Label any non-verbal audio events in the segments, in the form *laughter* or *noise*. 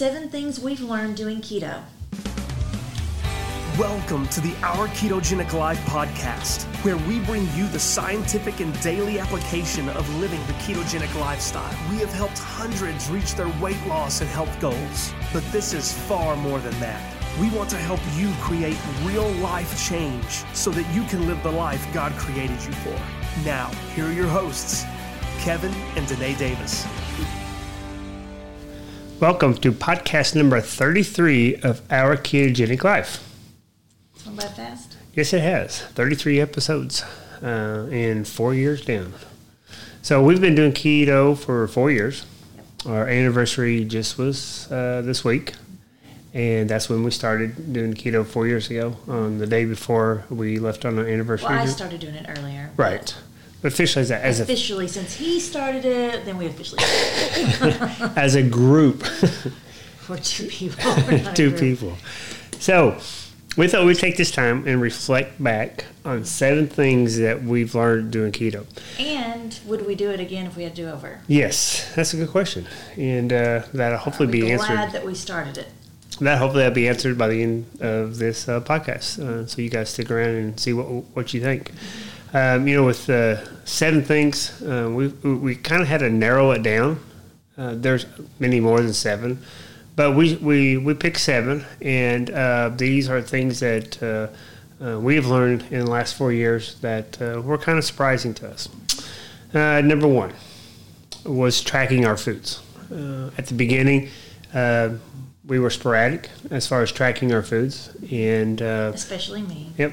seven things we've learned doing keto. Welcome to the Our Ketogenic Life podcast, where we bring you the scientific and daily application of living the ketogenic lifestyle. We have helped hundreds reach their weight loss and health goals, but this is far more than that. We want to help you create real life change so that you can live the life God created you for. Now, here are your hosts, Kevin and Danae Davis. Welcome to podcast number 33 of Our Ketogenic Life. Went by fast. Yes, it has 33 episodes uh, and four years down. So we've been doing keto for four years. Our anniversary just was uh, this week, and that's when we started doing keto four years ago. On the day before we left on our anniversary. Well, I started doing it earlier. right. Officially, as a, as a, Officially, since he started it, then we officially *laughs* as a group. *laughs* For two people. A *laughs* two people. So we thought we'd take this time and reflect back on seven things that we've learned doing keto. And would we do it again if we had to do over? Yes, that's a good question, and uh, that'll hopefully be glad answered. that we started it. That hopefully that'll be answered by the end of this uh, podcast. Uh, so you guys stick around and see what what you think. Um, you know, with uh, seven things, uh, we we kind of had to narrow it down. Uh, there's many more than seven, but we we we picked seven, and uh, these are things that uh, we have learned in the last four years that were kind of surprising to us. Number one was tracking our foods. At the beginning, we were sporadic as far as tracking our foods, and uh, Especially me. yep,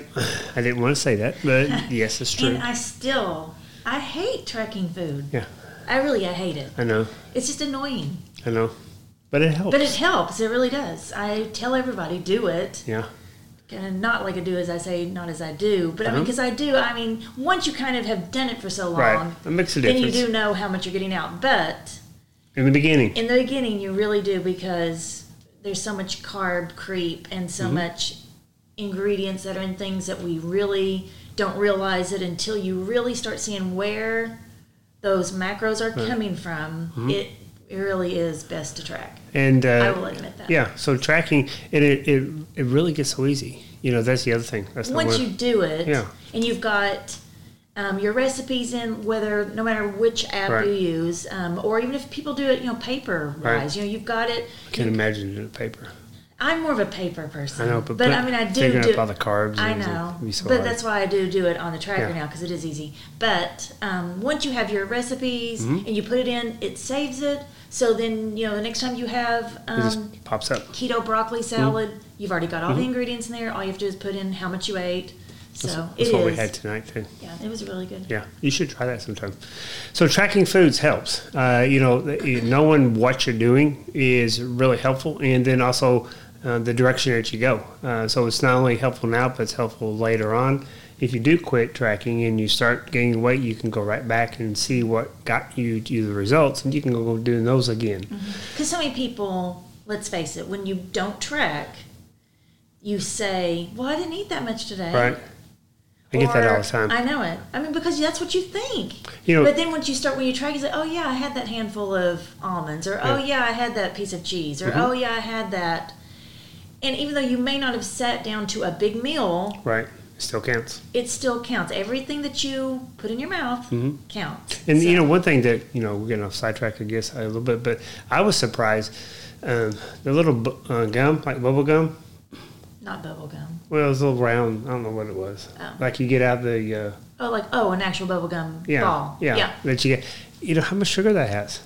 I didn't want to say that, but *laughs* yes, it's true. And I still, I hate tracking food. Yeah. I really, I hate it. I know, It's just annoying. I know, but it helps. But it helps. It really does. I tell everybody, do it. yeah, And not like I do as I say, not as I do. But I mean, Uh-huh. because I do, I mean, once you kind of have done it for so long, right. It makes a then you do know how much you're getting out. But in the beginning. in the beginning, you really do because there's so much carb creep and Mm-hmm. so much ingredients that are in things that we really don't realize it until you really start seeing where those macros are coming from. Mm-hmm. It, it really is best to track. And uh, I will admit that. yeah, so tracking and it, it it really gets so easy. You know, that's the other thing. That's once you do it Yeah. and you've got um, your recipes in whether no matter which app Right. you use um, or even if people do it you know paper wise Right. you know you've got it I can imagine doing paper. i'm more of a paper person I know, but, but put- i mean i do do up all the carbs. i know so but hard. that's why i do do it on the tracker Yeah. now because it is easy but um, once you have your recipes Mm-hmm. and you put it in it saves it so then you know the next time you have it um, just pops up. keto broccoli Mm-hmm. salad you've already got all the ingredients in there all you have to do is put in how much you ate so That's, it that's what we had tonight too. yeah, it was really good. Yeah, you should try that sometime. So tracking foods helps. Uh, you know, knowing what you're doing is really helpful, and then also uh, the direction that you go. Uh, so it's not only helpful now, but it's helpful later on. If you do quit tracking and you start gaining weight, you can go right back and see what got you to the results, and you can go doing those again. Because so many people, let's face it, when you don't track, you say, "Well, I didn't eat that much today." Right? I get that all the time. I know it. I mean, because that's what you think. You know- but then once you start, when you track, you say, "Oh yeah, I had that handful of almonds," or "Oh yeah, I had that piece of cheese," or Mm-hmm. "Oh yeah, I had that." And even though you may not have sat down to a big meal, right? It still counts. it still counts. Everything that you put in your mouth counts. Mm-hmm. And So- you know, one thing that you know, we're getting off sidetrack, I guess, a little bit, but I was surprised. Um, the little uh, gum, like bubble gum, not bubble gum. Well, it was a little round. I don't know what it was. Oh. Like you get out the uh, Oh, like oh, an actual bubble gum yeah, ball. yeah, yeah. that you get. You know how much sugar that has.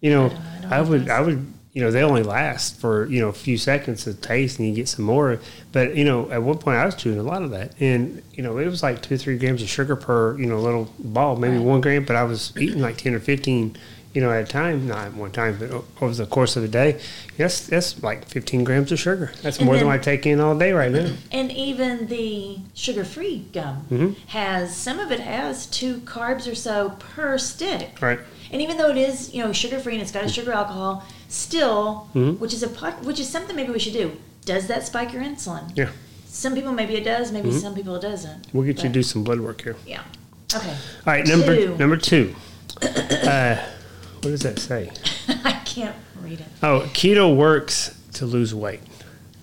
You know, I don't. I don't I, know would, I would, you know, they only last for you know a few seconds to taste, and you get some more. But you know, at one point I was chewing a lot of that, and you know, it was like two, three grams of sugar per you know little ball, maybe Right. one gram. But I was eating like ten or fifteen, you know, at a time, not at one time, but over the course of the day. That's that's like fifteen grams of sugar. That's And more than I take in all day right now. And even the sugar-free gum Mhm. has some of it has two carbs or so per stick. Right. And even though it is, you know, sugar-free and it's got a sugar alcohol, still, Mhm. which is a which is something maybe we should do. Does that spike your insulin? Yeah. Some people maybe it does, maybe some people it doesn't. We'll get you to do some blood work here. Yeah. Okay. All right, number Two. number two. *coughs* Uh, What does that say? *laughs* I can't read it. Oh, keto works to lose weight.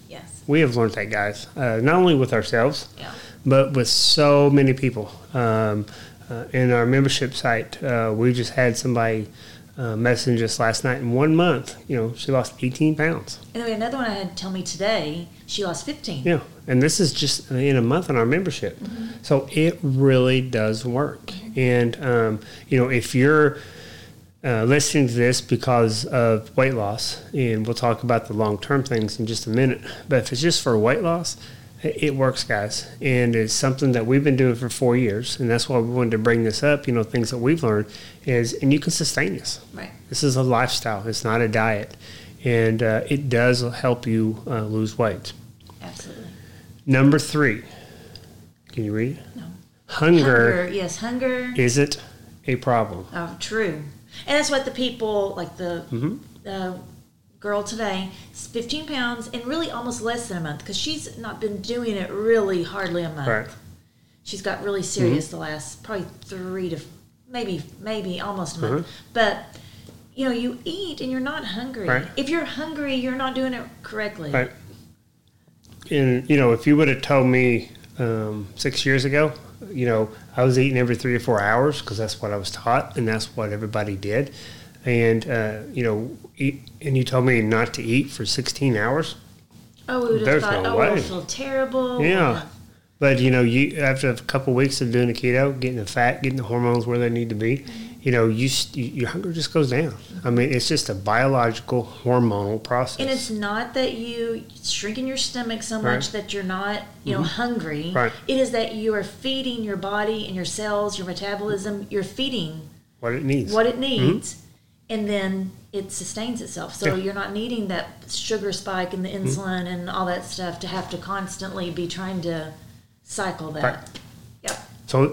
Yes. We have learned that, guys. Uh, not only with ourselves, Yeah. but with so many people. Um, uh, in our membership site, uh, we just had somebody uh, message us last night. In one month, you know, she lost 18 pounds. And then we had another one I had tell me today. She lost 15. Yeah, and this is just in a month in our membership. So it really does work. And um, you know, if you're uh, listening to this because of weight loss, and we'll talk about the long term things in just a minute. But if it's just for weight loss, it works, guys, and it's something that we've been doing for four years, and that's why we wanted to bring this up. You know, things that we've learned is, and you can sustain this. Right. This is a lifestyle. It's not a diet, and uh, it does help you uh, lose weight. Absolutely. Number three. Can you read? it? No. Hunger, Hunger. Yes, hunger. Is it a problem. Oh, true. And that's what the people, like the Mhm. the girl today, is 15 pounds and really almost less than a month because she's not been doing it really hardly a month. Right. She's got really serious the last probably three to maybe maybe almost a month. Mhm. But you know, you eat and you're not hungry. Right. If you're hungry, you're not doing it correctly. Right. And, you know, if you would have told me um, six years ago, you know, I was eating every three or four hours because that's what I was taught and that's what everybody did. And, uh, you know, eat, and you told me not to eat for 16 hours. Oh, we would have There's thought, no oh, way. feel terrible. Yeah. But you know, you after a couple of weeks of doing the keto, getting the fat, getting the hormones where they need to be, you know, you, you your hunger just goes down. I mean, it's just a biological hormonal process. And it's not that you shrink in your stomach so much Right. Mm-hmm. that you're not, you know, hungry. Right. It is that you are feeding your body and your cells, your metabolism. You're feeding what it needs. what it needs, and then it sustains itself. So Yeah. Mm-hmm. you're not needing that sugar spike and the insulin and all that stuff to have to constantly be trying to cycle that. Right.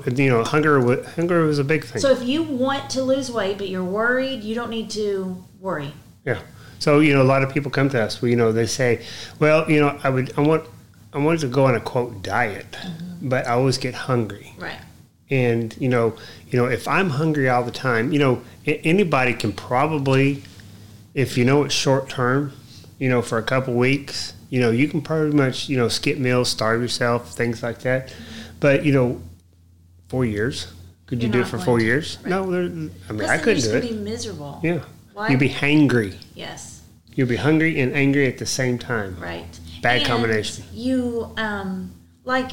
So you know, hunger hunger was a big thing. So if you want to lose weight but you're worried, you don't need to worry. yeah. So you know, a lot of people come to us. You know, they say, "Well, you know, I would, I want, I wanted to go on a quote diet, Mm-hmm. but I always get hungry." Right. And you know, you know, if I'm hungry all the time, you know, anybody can probably, if you know it's short term, you know, for a couple weeks, you know, you can pretty much, you know, skip meals, starve yourself, things like that. But you know, four years, could you You're do it for four to. years? Right. No, there, I mean, Plus I couldn't do it. gonna be miserable. Yeah, Why? you'd be hangry. Yes. You'd be hungry and angry at the same time. Right. Bad And combination. You um like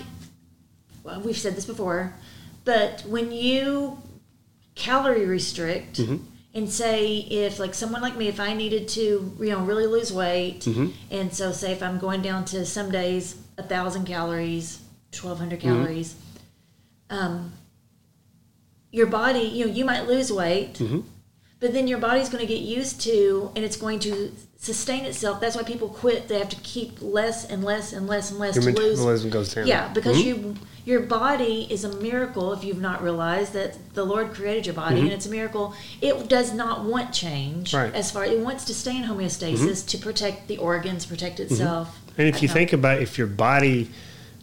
well, we've said this before, but when you calorie restrict Mm-hmm. and say if like someone like me, if I needed to, you know, really lose weight, Mm-hmm. and so say if I'm going down to some days a thousand calories, twelve hundred Mm-hmm. Um, your body, you know, you might lose weight, Mm-hmm. but then your body's going to get used to, and it's going to sustain itself. That's why people quit. They have to keep less and less and less and less Your to lose. goes down. Yeah, because Mhm. you your body is a miracle if you've not realized that the Lord created your body and it's a miracle. It does not want change Mm-hmm. Right. Mm-hmm. as far it wants to stay in homeostasis to protect the organs, protect itself. And if you Uh-huh. think about if your body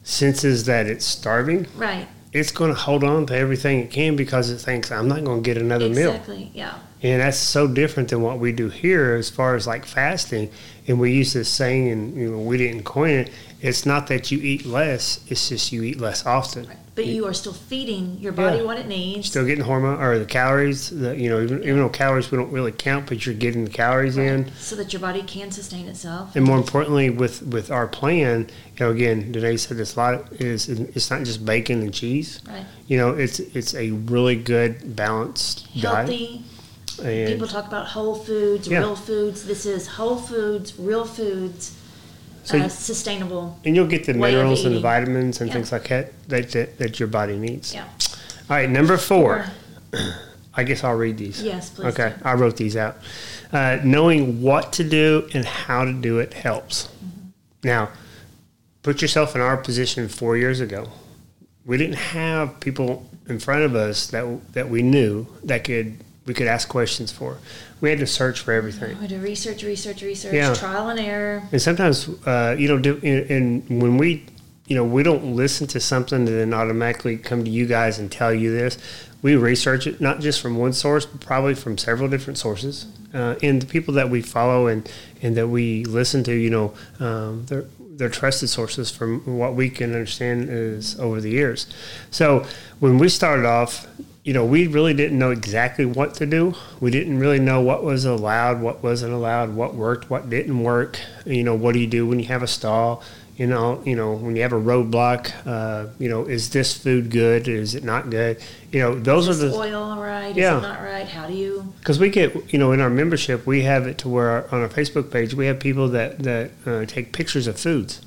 senses that it's starving, Right. It's going to hold on to everything it can because it thinks I'm not going to get another meal. Exactly. Yeah. And that's so different than what we do here as far as like fasting. And we use this saying, and you know, we didn't coin it. It's not that you eat less; it's just you eat less often. But you are still feeding your body Yeah. what it needs. Still getting hormone or the calories. The, you know, even, even though calories we don't really count, but you're getting the calories in. so that your body can sustain itself. And more importantly, with with our plan, you know, again, Danae said this a lot is it's not just bacon and cheese. Right. You know, it's it's a really good balanced diet. Healthy. And People talk about whole foods, Yeah. real foods. This is whole foods, real foods, So uh, sustainable. and you'll get the minerals and the vitamins and Yeah. things like that that, that that your body needs. Yeah. All right, number four. I guess I'll read these. Yes, please. Okay, do. I wrote these out. Uh, knowing what to do and how to do it helps. Mm-hmm. Now, put yourself in our position four years ago. We didn't have people in front of us that that we knew that could we could ask questions for. We had to search for everything. We had to research, research, research, Yeah. trial and error. And sometimes, uh, you know, do, and and when we, you know, we don't listen to something and then automatically come to you guys and tell you this. we research it not just from one source, but probably from several different sources. Uh, and the people that we follow and, and that we listen to, you know, um, they're, they're trusted sources from what we can understand is over the years. So when we started off, you know, we really didn't know exactly what to do. We didn't really know what was allowed, what wasn't allowed, what worked, what didn't work. You know, what do you do when you have a stall? You know, you know, when you have a roadblock, uh, you know, is this food good? Is it not good? You know, those Is are the oil right? Is Yeah. it not right? How do you? because we get you know in our membership we have it to where on our facebook page we have people that that uh, take pictures of foods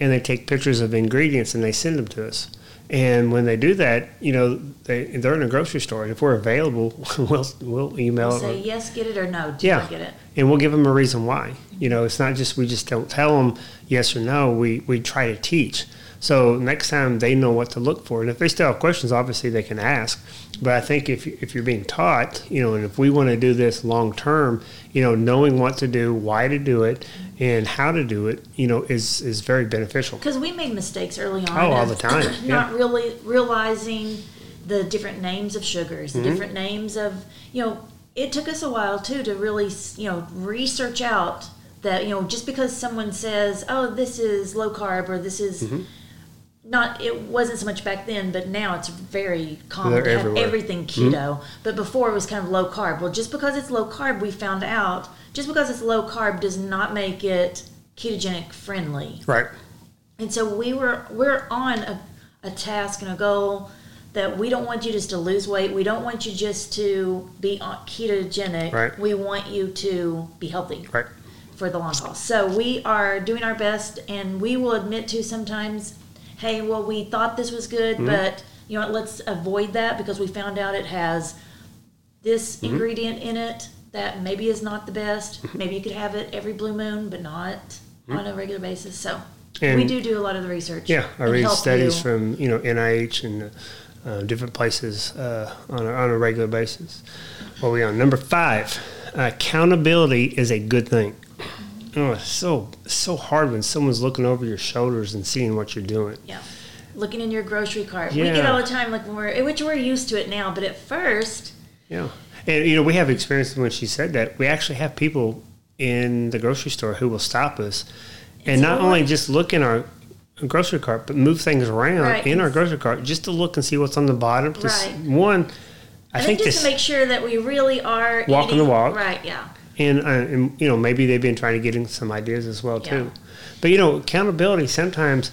and they take pictures of ingredients and they send them to us and when they do that you know they they're in a grocery store and if we're available *laughs* we'll we'll email We'll say yes, get it, or no, do Yeah. get it. and we'll give them a reason why. You know, it's not just we just don't tell them yes or no. We we try to teach. So next time they know what to look for, and if they still have questions, obviously they can ask. But I think if if you're being taught, you know, and if we want to do this long term, you know, knowing what to do, why to do it, and how to do it, you know, is is very beneficial. Because we made mistakes early on. Oh, all the time, *clears throat* Not yeah. really realizing the different names of sugars, Mm-hmm. the different names of, you know, it took us a while too to really, you know, research out that, you know, just because someone says, oh, this is low carb or this is. Mm-hmm. Not it wasn't so much back then, but now it's very common to have everywhere. Mm-hmm. everything keto. But before it was kind of low carb. Well, just because it's low carb, we found out just because it's low carb does not make it ketogenic friendly. Right. And so we were we're on a, a task and a goal that we don't want you just to lose weight. We don't want you just to be on ketogenic. Right. We want you to be healthy Right. for the long haul. So we are doing our best and we will admit to sometimes, hey, well we thought this was good, Mm-hmm. but you know let's avoid that because we found out it has this Mm-hmm. ingredient in it that maybe is not the best. maybe you could have it every blue moon, but not on a regular basis. So we Mm-hmm. Do do a lot of the research. Yeah, I and read studies you. from you know NIH and uh, different places uh, on a, on a regular basis. What are we on number five? accountability is a good thing. Oh, it's so it's so hard when someone's looking over your shoulders and seeing what you're doing. Yeah. Looking in your grocery cart. We get all the time like when we're eh, which we're used to it now, but at first Yeah, and you know we have experience when she said that. We actually have people in the grocery store who will stop us, and It's not all only just look in our grocery cart, but move things around Right. in our grocery cart just to look and see what's on the bottom. Right. one, I, I, think, think, just to make sure that we really are Walking the walk. Right, yeah. And, uh, and you know maybe they've been trying to get in some ideas as well too. But you know accountability sometimes.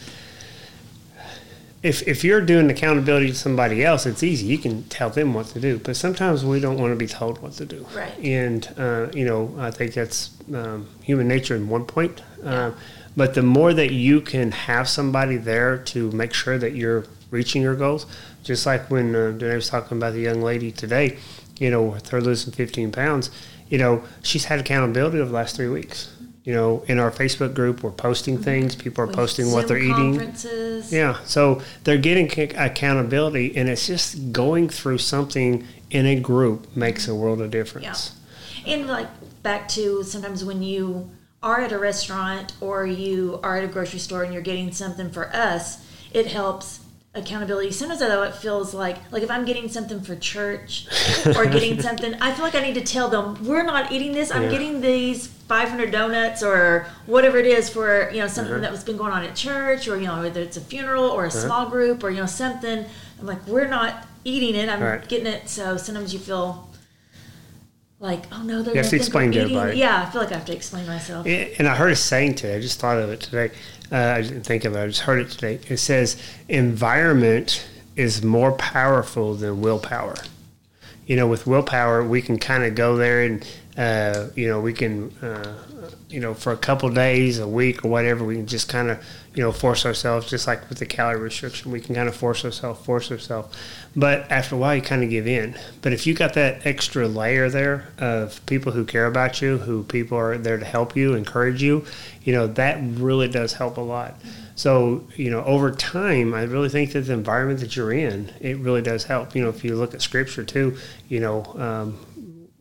If, if you're doing accountability to somebody else, it's easy. You can tell them what to do. But sometimes we don't want to be told what to do. Right. And, uh, you know, I think that's um, human nature in one point. Uh, but the more that you can have somebody there to make sure that you're reaching your goals, just like when uh, Danae was talking about the young lady today, you know, with her losing 15 pounds, you know, she's had accountability over the last three weeks. You know, in our Facebook group, we're posting mm-hmm. things. People are With posting what they're eating. Yeah, so they're getting c- accountability, and it's just going through something in a group makes a world of difference. And like back to sometimes when you are at a restaurant or you are at a grocery store and you're getting something for us, it helps accountability. Sometimes though it feels like like if I'm getting something for church *laughs* or getting something, I feel like I need to tell them we're not eating this. I'm Yeah. getting these 500 donuts or whatever it is for you know something Uh-huh. that was been going on at church or you know whether it's a funeral or a small group or you know something. I'm like we're not eating it. I'm Right. getting it. So sometimes you feel like, oh no, they're You have to explain to everybody. Yeah, I feel like I have to explain myself. And I heard a saying today. I just thought of it today. Uh, I didn't think of it. I just heard it today. It says, "Environment is more powerful than willpower." You know, with willpower, we can kind of go there and uh, you know we can uh, you know for a couple days, a week, or whatever. We can just kind of you know force ourselves, just like with the calorie restriction. We can kind of force ourselves, force ourselves. But after a while, you kind of give in. But if you got that extra layer there of people who care about you, who people are there to help you, encourage you, you know that really does help a lot. So you know, over time, I really think that the environment that you're in, it really does help. You know, if you look at Scripture too, you know, um,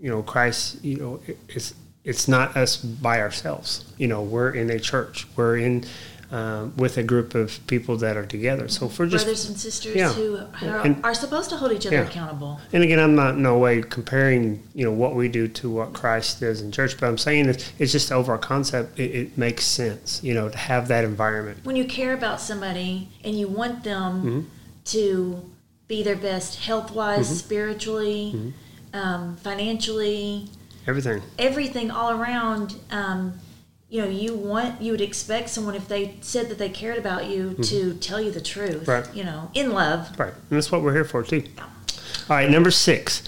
you know, Christ, you know, it- it's it's not us by ourselves. You know, we're in a church. We're in um, with a group of people that are together. So for just brothers and sisters yeah. who are, And- are supposed to hold each other Yeah. accountable. And again, I'm not in no way comparing, you know, what we do to what Christ does in church, but I'm saying it's, it's just the overall concept. It, it makes sense, you know, to have that environment. When you care about somebody and you want them Mm-hmm. to be their best health wise, spiritually, Mm-hmm. um, financially, Everything. everything all around. Um, you know, you want you would expect someone if they said that they cared about you to tell you the truth. Mm-hmm. Right. You know, in love. Right. And that's what we're here for, too. All right, number six.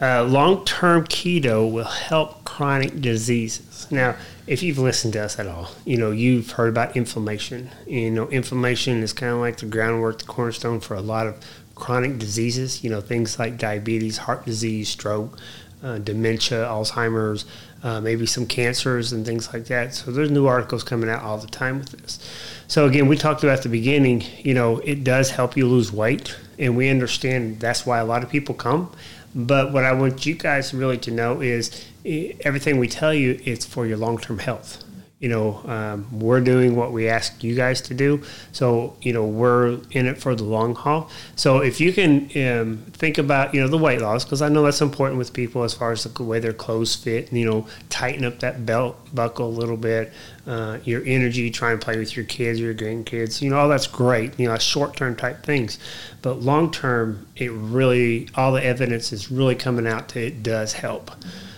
Uh, Long term keto will help chronic diseases. Now, if you've listened to us at all, you know, you've heard about inflammation. You know, inflammation is kind of like the groundwork, the cornerstone for a lot of chronic diseases, you know, things like diabetes, heart disease, stroke, uh, dementia, Alzheimer's, uh, maybe some cancers and things like that. So there's new articles coming out all the time with this. So again, we talked about the beginning, you know, it does help you lose weight, and we understand that's why a lot of people come. But what I want you guys really to know is everything we tell you, it's for your long term health. You know, um, we're doing what we ask you guys to do. So, you know, we're in it for the long haul. So, if you can um, think about, you know, the weight loss, because I know that's important with people as far as the way their clothes fit, and, you know, tighten up that belt buckle a little bit, uh, your energy, try and play with your kids your grandkids, you know, all that's great, you know, short term type things. But long term, it really, all the evidence is really coming out to it does help.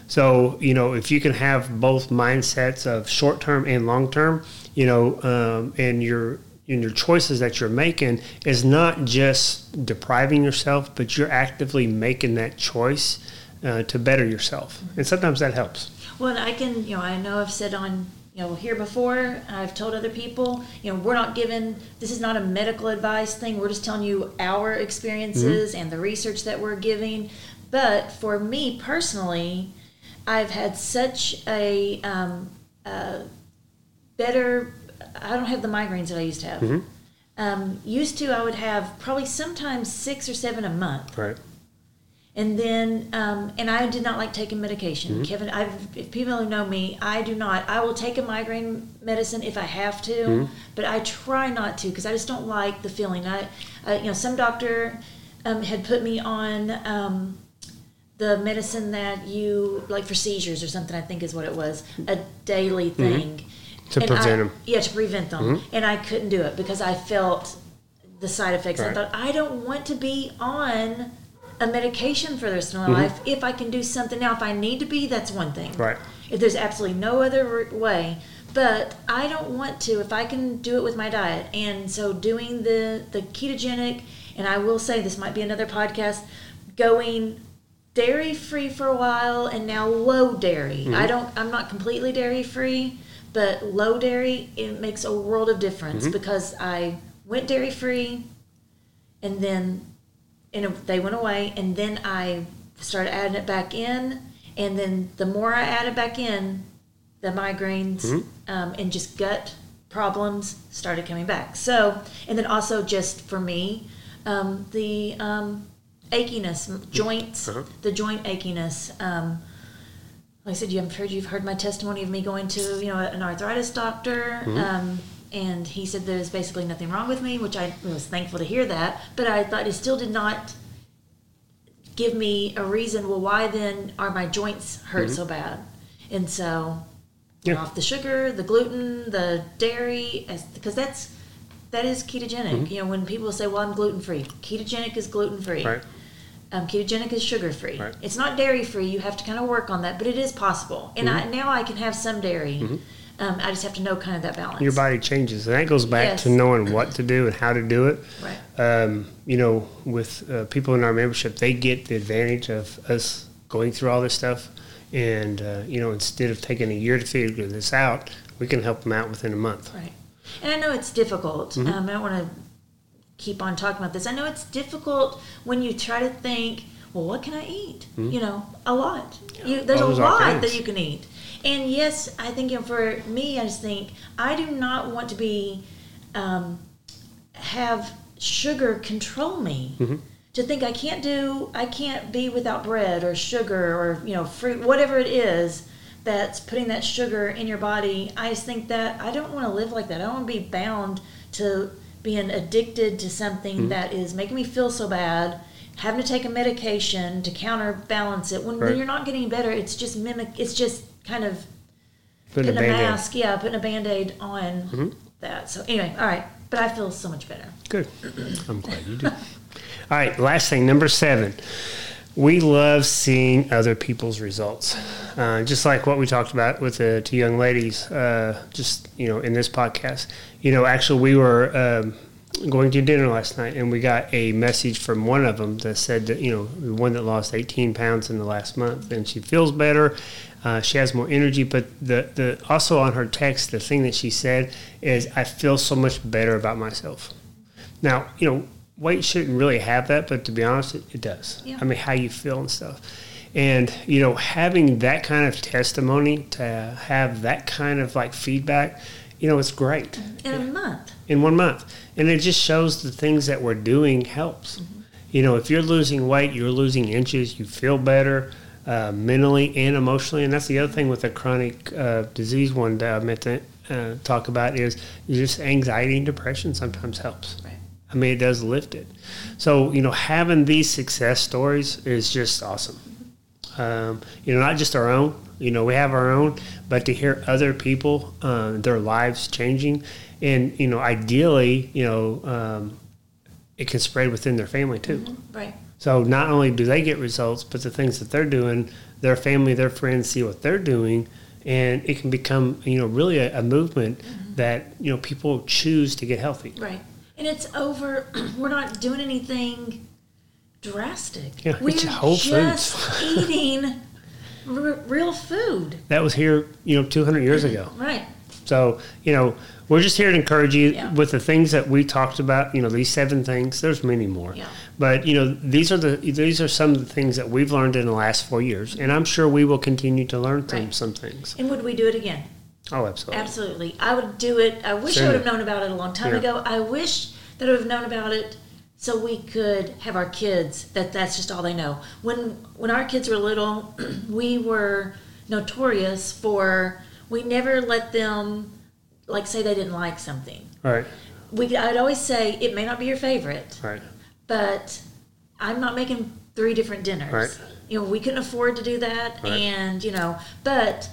So, you know, if you can have both mindsets of short term and long term, you know, um, and your and your choices that you're making is not just depriving yourself, but you're actively making that choice uh, to better yourself. And sometimes that helps. Well, I can, you know, I know I've said on, you know, here before, I've told other people, you know, we're not given, this is not a medical advice thing. We're just telling you our experiences and the research that we're giving. But for me personally, I've had such a um, uh, better, I don't have the migraines that I used to have. Um, used to, I would have probably sometimes six or seven a month. Right. And then, um, and I did not like taking medication. Kevin, I've, if people who know me, I do not. I will take a migraine medicine if I have to, but I try not to because I just don't like the feeling. I, uh, you know, some doctor um, had put me on um, the medicine that you like for seizures or something. I think is what it was, a daily mm-hmm. thing To And prevent I- 'em. Yeah, to prevent them, mm-hmm. and I couldn't do it because I felt the side effects. I thought I don't want to be on a medication for the rest of my mm-hmm. life. If I can do something now, if I need to be, that's one thing. Right. If there's absolutely no other way, but I don't want to. If I can do it with my diet, and so doing the the ketogenic, and I will say this might be another podcast, going dairy free for a while and now low dairy. I don't I'm not completely dairy free, but low dairy it makes a world of difference because I went dairy free and then and they went away and then I started adding it back in and then the more I added back in the migraines um, and just gut problems started coming back. So and then also just for me um, the um, achiness, joints, Uh-huh. the joint achiness. Um, like I said, you, I'm sure you've heard my testimony of me going to you know an arthritis doctor, um, and he said there's basically nothing wrong with me, which I was thankful to hear that. But I thought it still did not give me a reason. Well, why then are my joints hurt so bad? And so Yeah. off the sugar, the gluten, the dairy, because that's that is ketogenic. You know, when people say, "Well, I'm gluten free," ketogenic is gluten free. Right. Um, ketogenic is sugar free. Right. It's not dairy free. You have to kind of work on that, but it is possible. And Mm-hmm. I, now I can have some dairy. Um, I just have to know kind of that balance. Your body changes. And that goes back Yes. to knowing what to do and how to do it. Right. um, you know, with uh, people in our membership, they get the advantage of us going through all this stuff. And, uh, you know, instead of taking a year to figure this out, we can help them out within a month. Right. And I know it's difficult. Mm-hmm. Um, I don't want to keep on talking about this. I know it's difficult when you try to think, well, what can I eat? You know, a lot. You, there's a lot that you can eat. And yes, I think you know, for me, I just think I do not want to be um, have sugar control me. Mm-hmm. To think I can't do, I can't be without bread or sugar or you know fruit, whatever it is. that's putting that sugar in your body. I just think that I don't want to live like that. I don't want to be bound to being addicted to something Mm-hmm. that is making me feel so bad. Having to take a medication to counterbalance it when, when you're not getting better, it's just mimic. It's just kind of Putting a putting a band-aid. mask, yeah, putting a band aid on Mm-hmm. that. So anyway, all right, but I feel so much better. Good. *clears throat* I'm glad you do. All right, last thing, number seven. We love seeing other people's results. Uh, just like what we talked about with the two young ladies, uh, just, you know, in this podcast. You know, actually, we were um, going to dinner last night and we got a message from one of them that said that, you know, the one that lost 18 pounds in the last month and she feels better. Uh, she has more energy, but the, the also on her text, the thing that she said is, I feel so much better about myself. Now, you know, weight shouldn't really have that, but to be honest, it, it does. Yeah. I mean, how you feel and stuff. And, you know, having that kind of testimony, to have that kind of like feedback, you know, it's great In a month, in one month. And it just shows the things that we're doing helps. You know, if you're losing weight, you're losing inches, you feel better uh, mentally and emotionally. And that's the other thing with a chronic uh, disease one that I meant to uh, talk about is just anxiety and depression sometimes helps. Right. I mean, it does lift it. So, you know, having these success stories is just awesome. Um, you know, not just our own, you know, we have our own, but to hear other people, uh, their lives changing. And, you know, ideally, you know, um, it can spread within their family too. right? So not only do they get results, but the things that they're doing, their family, their friends see what they're doing, and it can become, you know, really a, a movement that you know people choose to get healthy. Right. And it's over. *clears throat* We're not doing anything drastic. Yeah, We're just eating r- real food. That was here, you know, 200 years ago. *clears throat* Right. So, you know, we're just here to encourage you Yeah. with the things that we talked about. You know, these seven things. There's many more, Yeah. but you know, these are the these are some of the things that we've learned in the last four years, and I'm sure we will continue to learn Right. some things. And would we do it again? Oh, absolutely. Absolutely. I would do it. I wish I would have known about it a long time Yeah. ago. I wish that I would have known about it so we could have our kids that that's just all they know. When when our kids were little, *clears throat* we were notorious for we never let them like say they didn't like something. Right. We I'd always say it may not be your favorite, right. but I'm not making three different dinners. Right. You know, we couldn't afford to do that, Right. and you know, but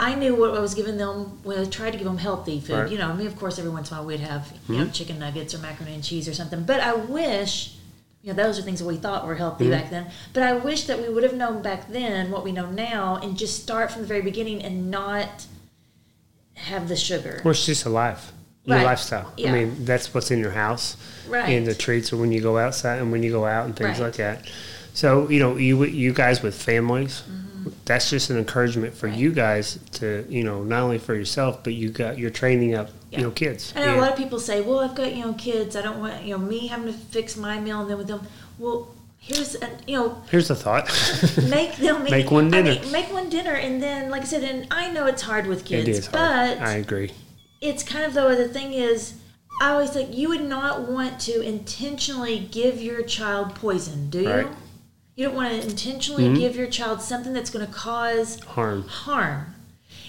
I knew what I was giving them when I tried to give them healthy food. Right. Mm-hmm. You know, I mean, of course, every once in a while we'd have you know chicken nuggets or macaroni and cheese or something. But I wish. You know, those are things that we thought were healthy Mm-hmm. back then. But I wish that we would have known back then what we know now and just start from the very beginning and not have the sugar. Well, it's just a life, your Right. lifestyle. Yeah. I mean, that's what's in your house, Right. and the treats are when you go outside and when you go out and things Right. like that. So you know, you you guys with families, that's just an encouragement for. Right. you guys to you know not only for yourself, but you got you're training up Yeah. you know kids. I And- a lot of people say, "Well, I've got you know kids. I don't want you know me having to fix my meal and then with them." Well, here's a, you know Here's the thought. *laughs* make them eat- *laughs* Make one I dinner. mean, make one dinner, and then like I said, and I know it's hard with it kids, is hard. but I agree. it's kind of though the thing is. I always think you would not want to intentionally give your child poison, do you? Right. Mm-hmm. You don't want to intentionally give your child something that's going to cause Harm. harm.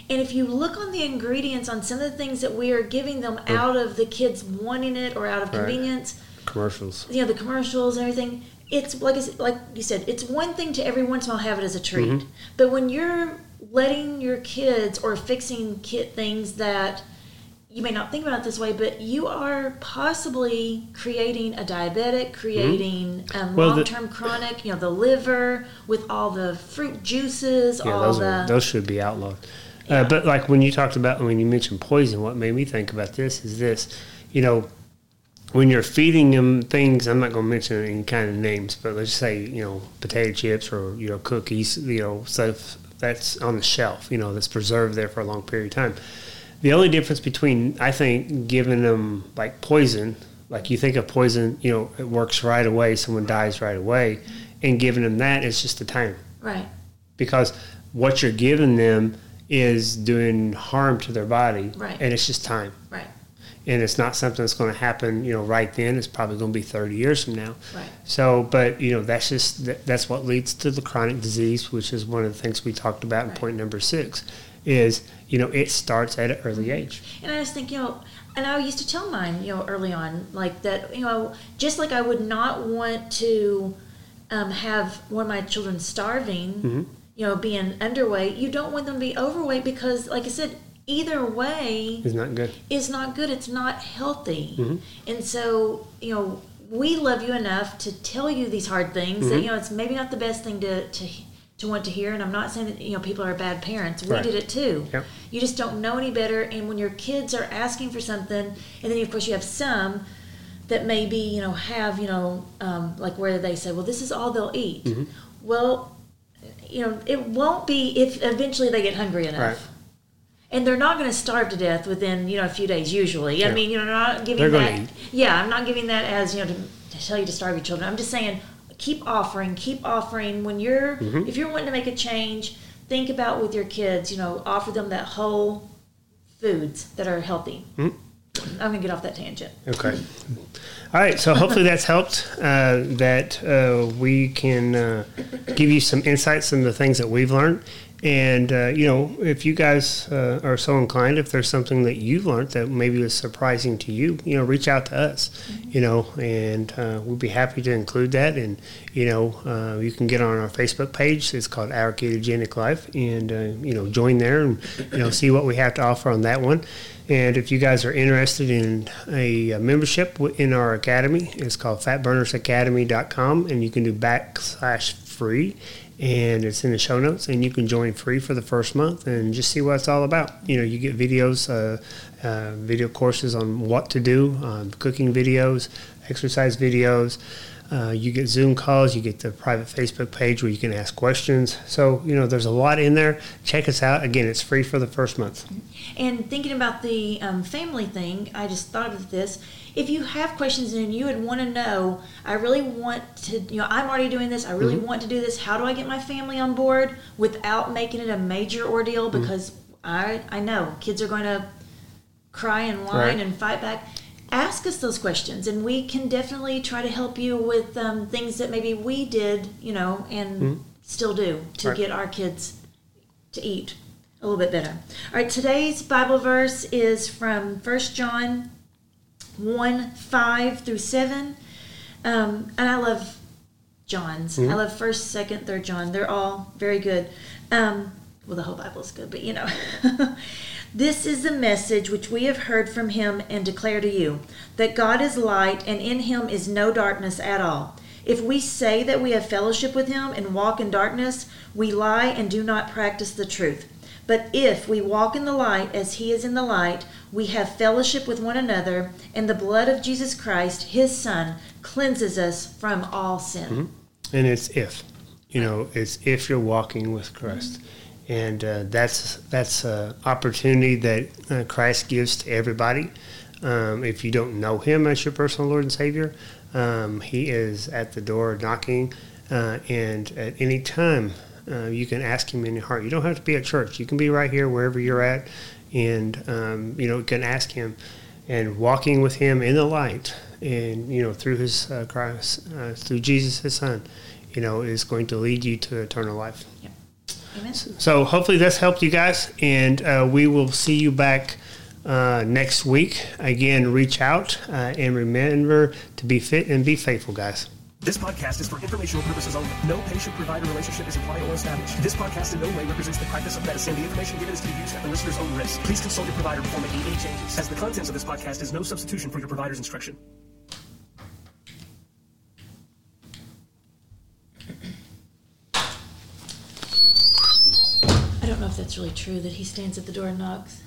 And if you look on the ingredients on some of the things that we are giving them out of the kids wanting it or out of Right. convenience, Commercials. you know, the commercials and everything, it's like I said, like you said, it's one thing to every once in a while have it as a treat. Mm-hmm. But when you're letting your kids or fixing kid things that you may not think about it this way, but you are possibly creating a diabetic, creating um, Mm-hmm. Well, long-term chronic, you know, the liver with all the fruit juices, Yeah, all those the are those should be outlawed. Yeah. Uh, but like when you talked about when you mentioned poison, what made me think about this is this, you know, when you're feeding them things, I'm not going to mention any kind of names, but let's say you know potato chips or you know cookies, you know stuff that's on the shelf, you know, that's preserved there for a long period of time. The only difference between I think giving them like poison, like you think of poison, you know, it works right away, someone dies right away, and giving them that is just the time right, because what you're giving them is doing harm to their body Right. and it's just time right, and it's not something that's going to happen you know right then it's probably going to be 30 years from now right. so but you know that's just that- that's what leads to the chronic disease which is one of the things we talked about in Right. point number six is you know it starts at an early age. And I just think, you know, and I used to tell mine, you know, early on, like that, you know, just like I would not want to um, have one of my children starving, Mm-hmm. you know, being underweight. You don't want them to be overweight because, like I said, either way It's not good. is not good. It's not healthy. Mm-hmm. And so, you know, we love you enough to tell you these hard things Mm-hmm. that, you know, it's maybe not the best thing to, to, to want to hear. And I'm not saying that, you know, people are bad parents. We Right. did it too. Yep. You just don't know any better. And when your kids are asking for something, and then of course you have some that maybe, you know, have, you know, um, like where they say, well, this is all they'll eat. Mm-hmm. Well, you know, it won't be if eventually they get hungry enough. Right. And they're not going to starve to death within you know a few days. Usually, I mean, you know, not giving They're that. Yeah, I'm not giving that as you know to, to tell you to starve your children. I'm just saying, keep offering, keep offering. When you're Mm-hmm. if you're wanting to make a change, think about with your kids. You know, offer them that whole foods that are healthy. Mm-hmm. I'm gonna get off that tangent. Okay. All right. So hopefully that's helped. Uh, that uh, we can uh, give you some insights into the things that we've learned. And uh, you know, if you guys uh, are so inclined, if there's something that you've learned that maybe was surprising to you, you know, reach out to us. You know, and uh, we'll be happy to include that. And you know, uh, you can get on our Facebook page. It's called Our Ketogenic Life, and uh, you know, join there and you know, see what we have to offer on that one. And if you guys are interested in a, membership in our academy, it's called fatburnersacademy.com, and you can do backslash free, and it's in the show notes, and you can join free for the first month and just see what it's all about. You know, you get videos, uh, uh, video courses on what to do, um, cooking videos, exercise videos. Uh, you get Zoom calls, you get the private Facebook page where you can ask questions. So, you know, there's a lot in there. Check us out. Again, it's free for the first month. And thinking about the um, family thing, I just thought of this. If you have questions and you would want to know, I really want to, you know, I'm already doing this. I really want to do this. How do I get my family on board without making it a major ordeal? Because I, I know kids are going to cry and whine Right. and fight back. Ask us those questions, and we can definitely try to help you with um, things that maybe we did, you know, and still do to Right. get our kids to eat a little bit better. All right, today's Bible verse is from 1 John 1 5 through 7. Um, and I love John's. I love 1st, 2nd, 3rd John. They're all very good. Um, well, the whole Bible is good, but you know. *laughs* this is the message which we have heard from him and declare to you that God is light and in him is no darkness at all. If we say that we have fellowship with him and walk in darkness, we lie and do not practice the truth. But if we walk in the light as he is in the light, we have fellowship with one another, and the blood of Jesus Christ, his Son, cleanses us from all sin. Mm-hmm. and it's if you know it's if you're walking with christ and uh, that's that's an opportunity that uh, christ gives to everybody. Um, if you don't know him as your personal lord and savior um, he is at the door knocking uh, and at any time uh, you can ask him in your heart. You don't have to be at church. You can be right here wherever you're at. And um, you know can ask him and walking with him in the light and you know through his uh, Christ uh, through Jesus his son you know is going to lead you to eternal life Amen. so hopefully this helped you guys and uh, we will see you back uh, next week again reach out uh, and remember to be fit and be faithful guys This podcast is for informational purposes only. No patient-provider relationship is implied or established. This podcast in no way represents the practice of medicine. The information given is to be used at the listener's own risk. Please consult your provider before making any changes, as the contents of this podcast is no substitution for your provider's instruction. Know if that's really true that he stands at the door and knocks.